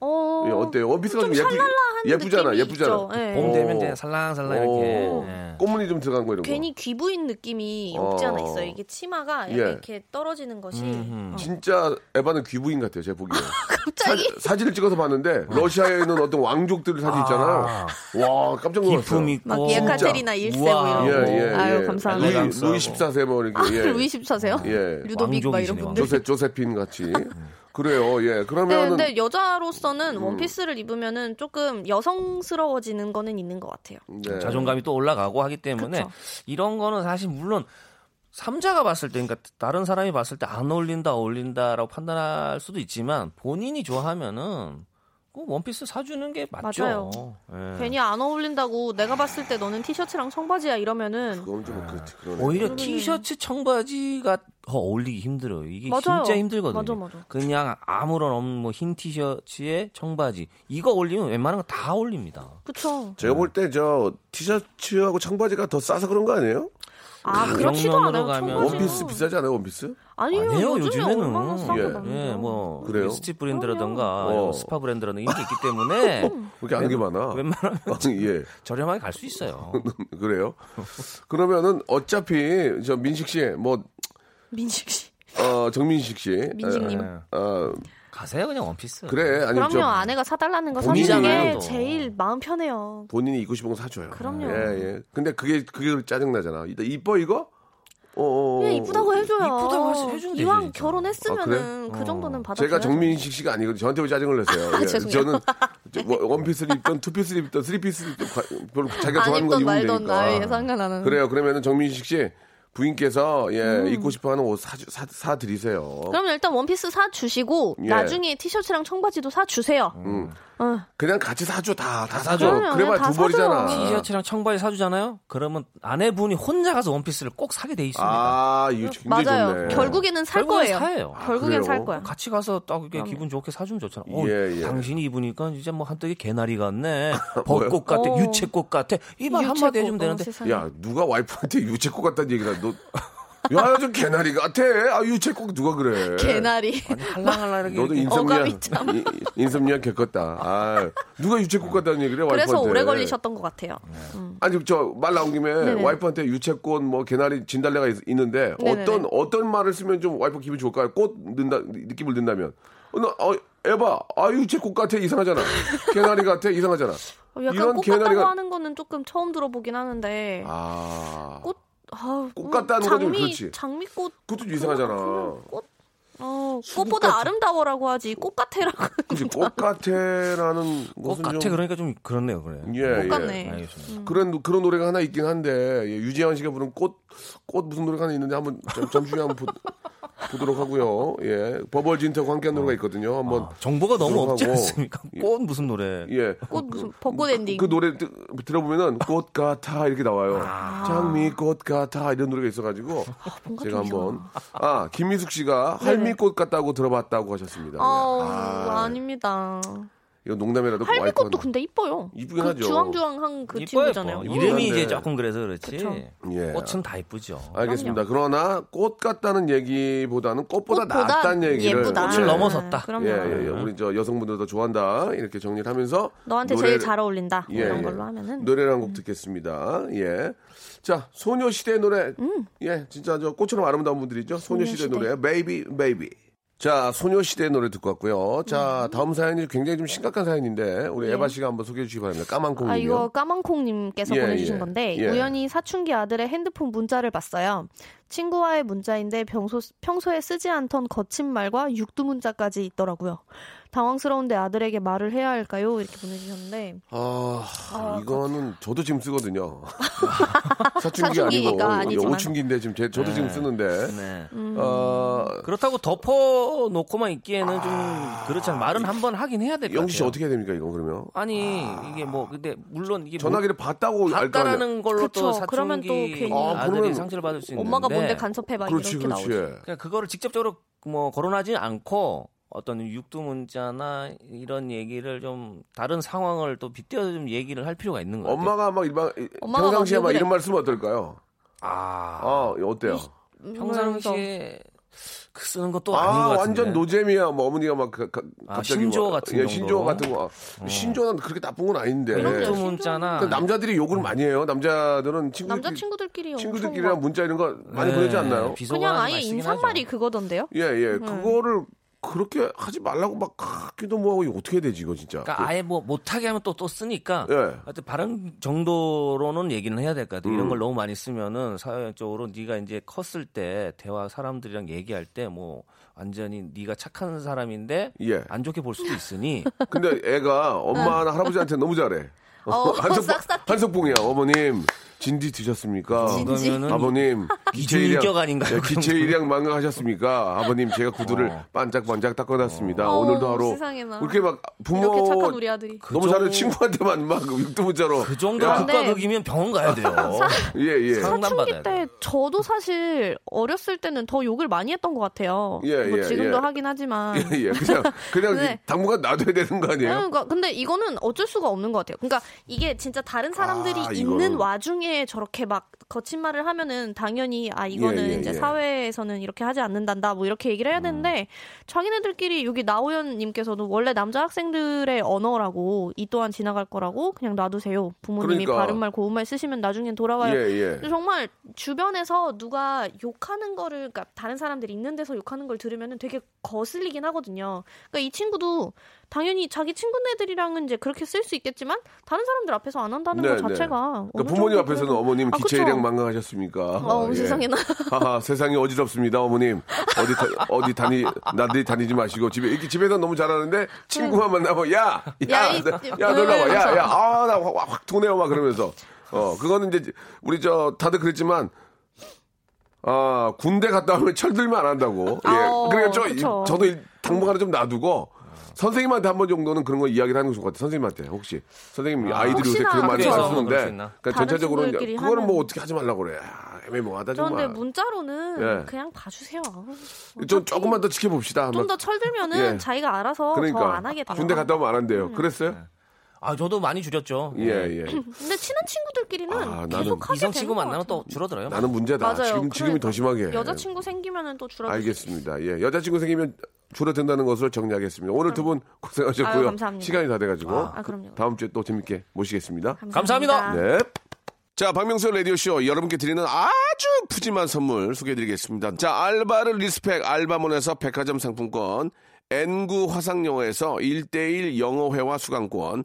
어, 예, 어때요? 원피스가 좀, 좀 예쁘, 샬랄라한 예쁘잖아, 예쁘잖아. 예. 봄 오. 되면 이제 살랑살랑 이렇게. 오. 예. 꽃무늬 좀 들어간 거 이런 거. 괜히 귀부인 느낌이 없지 않아 어. 있어요. 이게 치마가 예. 이렇게 떨어지는 것이. 어. 진짜 에바는 귀부인 같아요, 제가 보기에. 갑자기 사, 진을 찍어서 봤는데 러시아에 있는 어떤 왕족들 사진 있잖아요. 와 깜짝 놀랐어요. 기품 있고. 막 예카테리나 1세 뭐. 이런 거. 예, 예, 아유 예. 감사합니다. 루이, 루이 14세 뭐 이렇게. 아, 예. 루이 14세요? 예. 루도빅 막 이런. 분들. 조세 조세핀 같이. 그래요. 예. 네, 그러면은 근데 여자로서는 원피스를 입으면은 조금 여성스러워지는 거는 있는 것 같아요. 네. 자존감이 또 올라가고 하기 때문에 그쵸. 이런 거는 사실 물론 삼자가 봤을 때, 그러니까 다른 사람이 봤을 때 안 어울린다, 어울린다라고 판단할 수도 있지만 본인이 좋아하면은 그 원피스 사주는 게 맞죠. 맞아요. 예. 괜히 안 어울린다고 내가 봤을 때 너는 티셔츠랑 청바지야 이러면은 그건 좀 그렇지. 그러네. 오히려 그러면은- 티셔츠 청바지가 더 어울리기 힘들어요. 이게 맞아요. 진짜 힘들거든요. 맞아, 맞아. 그냥 아무런 없는 뭐 흰 티셔츠에 청바지 이거 올리면 웬만한 거다 어울립니다. 그쵸. 제가 볼 때 저 티셔츠하고 청바지가 더 싸서 그런 거 아니에요? 아그 그렇지도 않아요. 가면. 원피스 비싸지 않아요, 원피스? 아니에요, 요즘에 요즘에는. 예. 예, 뭐 그래요? 스티 브랜드라든가 그럼요. 어. 스파 브랜드라든가 이런 게 있기 때문에 그렇게 아는 게 많아. 웬만하면 예. 저렴하게 갈 수 있어요. 그래요? 그러면은 어차피 저 민식 씨, 뭐, 민식 씨. 어, 정민식 씨. 민식님. 예. 어, 가세요 그냥 원피스. 그래. 아니, 그럼요. 저 아내가 사달라는 거 사주는 게. 제일 마음 편해요. 본인이 입고 싶은 거 사줘요. 그럼요. 예, 예. 근데 그게, 그게 짜증 나잖아. 이따 이뻐, 이거? 어, 어, 어. 그냥 이쁘다고 해줘요. 이쁘다고 해서 해주면 되지, 이왕 진짜. 결혼했으면은 어. 그 정도는 받아. 제가 정민식 씨가 아니거든요. 저한테 왜 짜증을 냈어요? 예. 죄송해요. 저는 저 뭐, 원피스를 입던 투피스를 입던 쓰리피스를 입던 과- 별로 자기가 안 좋아하는 거 입던 입으면 말던 되니까. 나에 상관하는. 그래요. 그러면은 정민식 씨 부인께서 예, 음. 입고 싶어하는 옷 사, 사, 사 드리세요. 그러면 일단 원피스 사 주시고 예. 나중에 티셔츠랑 청바지도 사 주세요. 음. 어. 그냥 같이 사줘 다, 다 사줘. 그럼요. 그래봐 다두 벌이잖아. 티셔츠랑 청바지 사주잖아요. 그러면 아내분이 혼자 가서 원피스를 꼭 사게 돼 있습니다. 아, 이거 굉장히 맞아요. 좋네. 결국에는 살 결국엔 거예요. 사예요. 아, 결국엔 그래요? 살 거야. 같이 가서 딱 이렇게 기분 좋게 사주면 좋잖아. 어, 예, 예. 당신이 입으니까 진짜 뭐 한떡이 개나리 같네. 벚꽃 같아. 어. 유채꽃 같아. 이 말 한마디 해주면 유채꽃, 되는데. 어, 세상에. 야, 누가 와이프한테 유채꽃 같다는 얘기를 너. 야, 좀 개나리 같아. 아, 유채꽃 누가 그래. 개나리. 할랑할랑 너도. 이- 인썸니아 겪었다. 아, 누가 유채꽃 같다는 얘기를 해, 그래서 와이프한테. 오래 걸리셨던 것 같아요. 아니 저 말 나온 김에 네네. 와이프한테 유채꽃 뭐 개나리 진달래가 있, 는데. 어떤 어떤 말을 쓰면 좀 와이프 기분 좋을까요? 꽃 넣는다 느낌을 넣는다면 어, 너, 어 에바 아 유채꽃 같아 이상하잖아 개나리 같아 이상하잖아 어, 약간 이런 꽃 같다고 개나리가- 하는 거는 조금 처음 들어보긴 하는데 아 꽃, 아, 꽃뭐 같다는 건좀 장미, 그렇지. 장미꽃 그것도 좀 이상하잖아 꽃, 어, 꽃보다 같은- 아름다워라고 하지 꽃 같아라고 그치 꽃 같아라는 꽃 것은 같아 좀 그러니까 좀 그렇네요. 그래. 예, 꽃 같네. 알겠습니다. 그런 그런 노래가 하나 있긴 한데 예, 유재환 씨가 부른 꽃 꽃 무슨 노래가 하나 있는데 한번 점, 점심에 한번 보, 보도록 하고요. 예, 버벌진트하고 함께한 노래가 있거든요. 한번 아, 정보가 너무. 없지 않습니까? 꽃 무슨 노래? 예. 꽃 무슨 벚꽃 엔딩 그 노래 뜨- 들어보면은 꽃 같아 이렇게 나와요. 아. 장미꽃 같아 이런 노래가 있어가지고 뭔가 제가. 한번 아 김미숙 씨가 할미꽃 같다고 들어봤다고 하셨습니다. 어, 아, 아닙니다. 이거 농담이라도 할미꽃도 와이프는- 근데 이뻐요. 이쁘긴 그 하죠. 주황주황한 그 이뻐요. 친구잖아요. 뭐. 이름이. 이제 조금 그래서 그렇지. 예. 꽃은 다 이쁘죠. 알겠습니다. 그러나 꽃 같다는 얘기보다는 꽃보다, 꽃보다 낫다는 얘기를 예쁘다. 꽃을 예. 넘어섰다. 그럼요. 예, 예, 예. 우리 저 여성분들 더 좋아한다 이렇게 정리를 하면서 너한테 노래- 제일 잘 어울린다. 예, 이런 예. 걸로 하면은 노래를 한곡 듣겠습니다. 예. 자, 소녀시대 노래. 예, 진짜 저 꽃처럼 아름다운 분들이죠. 소녀시대, 음. 소녀시대. 노래. Baby, Baby. 자, 소녀시대 노래 듣고 왔고요. 자, 다음 사연이 굉장히 좀 심각한 사연인데, 우리 음. 예. 에바 씨가 한번 소개해 주시기 바랍니다. 까만콩이요. 아 이거 까만콩님께서 예, 보내주신 예. 건데 예. 우연히 사춘기 아들의 핸드폰 문자를 봤어요. 친구와의 문자인데 평소, 평소에 쓰지 않던 거친 말과 육두 문자까지 있더라고요. 당황스러운데 아들에게 말을 해야 할까요? 이렇게 보내주셨는데 아, 이거는 저도 지금 쓰거든요. 사춘기가 아니고 사춘기가 아니지만. 오춘기인데 지금 제, 저도 지금 쓰는데. 네. 음. 어, 그렇다고 덮어 놓고만 있기에는 좀 그렇잖아요. 말은 한번 하긴 해야 될것 같아요. 영지 씨 어떻게 해야 됩니까, 이거 그러면? 아니 이게 뭐 근데 물론 이게 전화기를 봤다고 알거 아니야. 봤다라는 걸로 또 그쵸. 그러면 또 사춘기 괜히 아, 아들이 그러면 상처를 받을 수 있는데 엄마가 뭔데 간섭해봐 그렇지, 이렇게 그렇지. 나오죠. 그러니까 그거를 직접적으로 뭐 거론하지 않고 어떤 육두 문자나 이런 얘기를 좀 다른 상황을 또 빗대어 좀 얘기를 할 필요가 있는 것 같아요. 엄마가 막 일반 엄마가 평상시에 막 이런 해. 말 쓰면 어떨까요? 아, 아, 어때요? 평상시에 그 쓰는 것도 아닌 것 아, 같은데. 완전 노잼이야. 뭐 어머니가 막 가, 가, 아, 갑자기 신조어 뭐, 같은 예? 신조어 같은 거. 신조어는 그렇게 나쁜 건 아닌데. 육두 문자나 남자들이 욕을 많이 해요. 남자들은 친구들끼리 남자 친구들끼리 친구들끼리랑 막 문자 이런 거 많이 네, 보내지 않나요? 비속어가 그냥 아예 인사말이. 그거던데요? 예, 예. 그거를 그렇게 하지 말라고 막 하기도 뭐하고 이거 어떻게 해야 되지 이거 진짜. 그러니까 아예 뭐 못하게 하면 또 또 쓰니까 예. 하여튼 바른 정도로는 얘기는 해야 될 것 같아요. 음. 이런 걸 너무 많이 쓰면은 사회적으로 네가 이제 컸을 때 대화 사람들이랑 얘기할 때 뭐 완전히 네가 착한 사람인데 예. 안 좋게 볼 수도 있으니 근데 애가 엄마나 할아버지한테 너무 잘해. 어, 한석. 한석봉이야. 어머님 진지 드셨습니까? 진지. 아버님 이중인격 아닌가요? 네, 기체일량 망가하셨습니까? 아버님 제가 구두를 어. 반짝반짝 닦아놨습니다. 어, 오늘도 하루 세상에나. 이렇게 막 부모 이렇게 착한 우리 아들이. 너무 그 잘해 정- 친구한테만 막 육두문자로 그 정도 극과극이면 병원 가야 돼요. 예예 상담받아야 사춘기 돼. 때 저도 사실 어렸을 때는 더 욕을 많이 했던 것 같아요. 예, 뭐 예, 지금도 예. 하긴 하지만. 예, 예. 그냥 그냥 네. 당분간 놔둬야 되는 거 아니에요? 그러니까 근데 이거는 어쩔 수가 없는 것 같아요. 그러니까 이게 진짜 다른 사람들이 아, 있는 이거는- 와중에 저렇게 막 거친 말을 하면은 당연히 아 이거는 예, 예, 이제 예. 사회에서는 이렇게 하지 않는단다 뭐 이렇게 얘기를 해야 음. 되는데 자기네들끼리 여기 나오연님께서도 원래 남자 학생들의 언어라고 이 또한 지나갈 거라고 그냥 놔두세요. 부모님이 그러니까. 바른 말 고운 말 쓰시면 나중엔 돌아와요. 예, 예. 정말 주변에서 누가 욕하는 거를 그러니까 다른 사람들이 있는 데서 욕하는 걸 들으면 되게 거슬리긴 하거든요. 그러니까 이 친구도 당연히 자기 친구네들이랑은 이제 그렇게 쓸 수 있겠지만 다른 사람들 앞에서 안 한다는 네, 것 네. 자체가 그러니까 어느 부모님 앞에서는 그래도- 어머님 아, 기체 일량 그쵸? 망가하셨습니까? 어, 예. 세상에나. 하하, 세상이 어지럽습니다, 어머님. 어디, 다, 어디 다니, 나들이 다니지 마시고, 집에, 이렇게 집에서 너무 잘하는데, 친구만 만나면, 야! 야! 야, 이- 야, 야, 놀러 와. 야, 그래서. 야, 아, 나 확, 확 도네요, 막 그러면서. 어, 그거는 이제, 우리 저, 다들 그랬지만, 아, 군대 갔다 오면 철들면 안 한다고. 예. 어, 그러니까 저, 그쵸. 저도 일- 당분간은 좀 놔두고, 선생님한테 한 번 정도는 그런 거 이야기를 하는 것 같아요. 선생님한테 혹시 선생님 아, 이들이 요새 그런 말을 학교에서 안 쓰는데? 그러니까 전체적으로 그거는 뭐 하는- 어떻게 하지 말라고 그래. 아, 애매모하다 정말. 문자로는 예. 그냥 봐주세요. 좀 조금만 더 지켜봅시다. 좀 더 철들면은 예. 자기가 알아서 그러니까 더안 하게 돼요. 군대 갔다 오면 안 한대요. 음. 그랬어요? 아 저도 많이 줄였죠. 예, 예. 근데 친한 친구들끼리는 아, 나는 계속 하게 이성 되는 친구 것 만나면 같아요. 또 줄어들어요. 나는 문제다. 맞아요. 지금 지금이 더 그러니까. 심하게. 해. 여자친구 생기면은 또 줄어들 수 알겠습니다. 예. 여자친구 생기면 줄어든다는 것을 정리하겠습니다. 오늘 두 분 고생하셨고요. 아유, 감사합니다. 시간이 다 돼가지고. 아, 그럼요. 다음 주에 또 재밌게 모시겠습니다. 감사합니다. 네. 자, 박명수 라디오쇼 여러분께 드리는 아주 푸짐한 선물 소개해드리겠습니다. 자, 알바를 respect 알바몬에서 백화점 상품권, N구 화상영어에서 1대1 영어회화 수강권,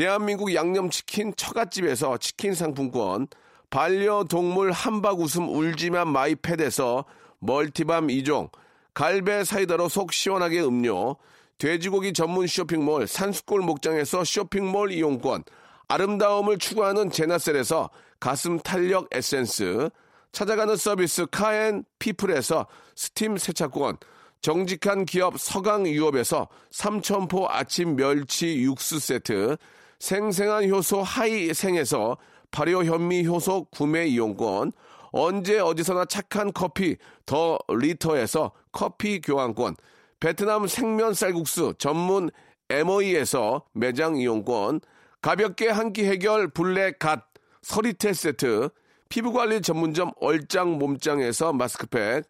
대한민국 양념치킨 처갓집에서 치킨 상품권, 반려동물 함박 웃음 울지마 마이펫에서 multi balm 2종, 갈배 사이다로 속 시원하게 음료, 돼지고기 전문 쇼핑몰 산수골 목장에서 쇼핑몰 이용권, 아름다움을 추구하는 제나셀에서 가슴 탄력 에센스, 찾아가는 서비스 카엔 피플에서 스팀 세차권, 정직한 기업 서강유업에서 삼천포 아침 멸치 육수 세트, 생생한 효소 하이생에서 발효 현미 효소 구매 이용권, 언제 어디서나 착한 커피 더 리터에서 커피 교환권, 베트남 생면 쌀국수 전문 MOE에서 매장 이용권, 가볍게 한 끼 해결 블랙 갓 서리태 세트, 피부관리 전문점 얼짱 몸짱에서 마스크팩,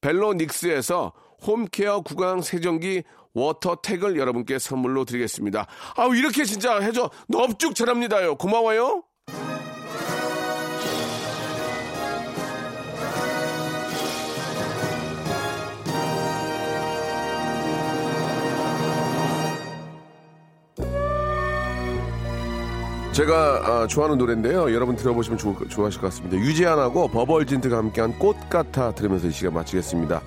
벨로닉스에서 home care 구강 세정기 워터택을 여러분께 선물로 드리겠습니다. 아우 이렇게 진짜 해줘 넙죽 잘합니다요. 고마워요. 제가 아, 좋아하는 노래인데요. 여러분 들어보시면 좋, 좋아하실 것 같습니다. 유재한하고 버벌진트가 함께한 꽃 같아 들으면서 이 시간 마치겠습니다.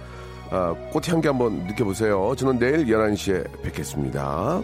아, 꽃 향기 한번 느껴보세요. 저는 내일 11시에 뵙겠습니다.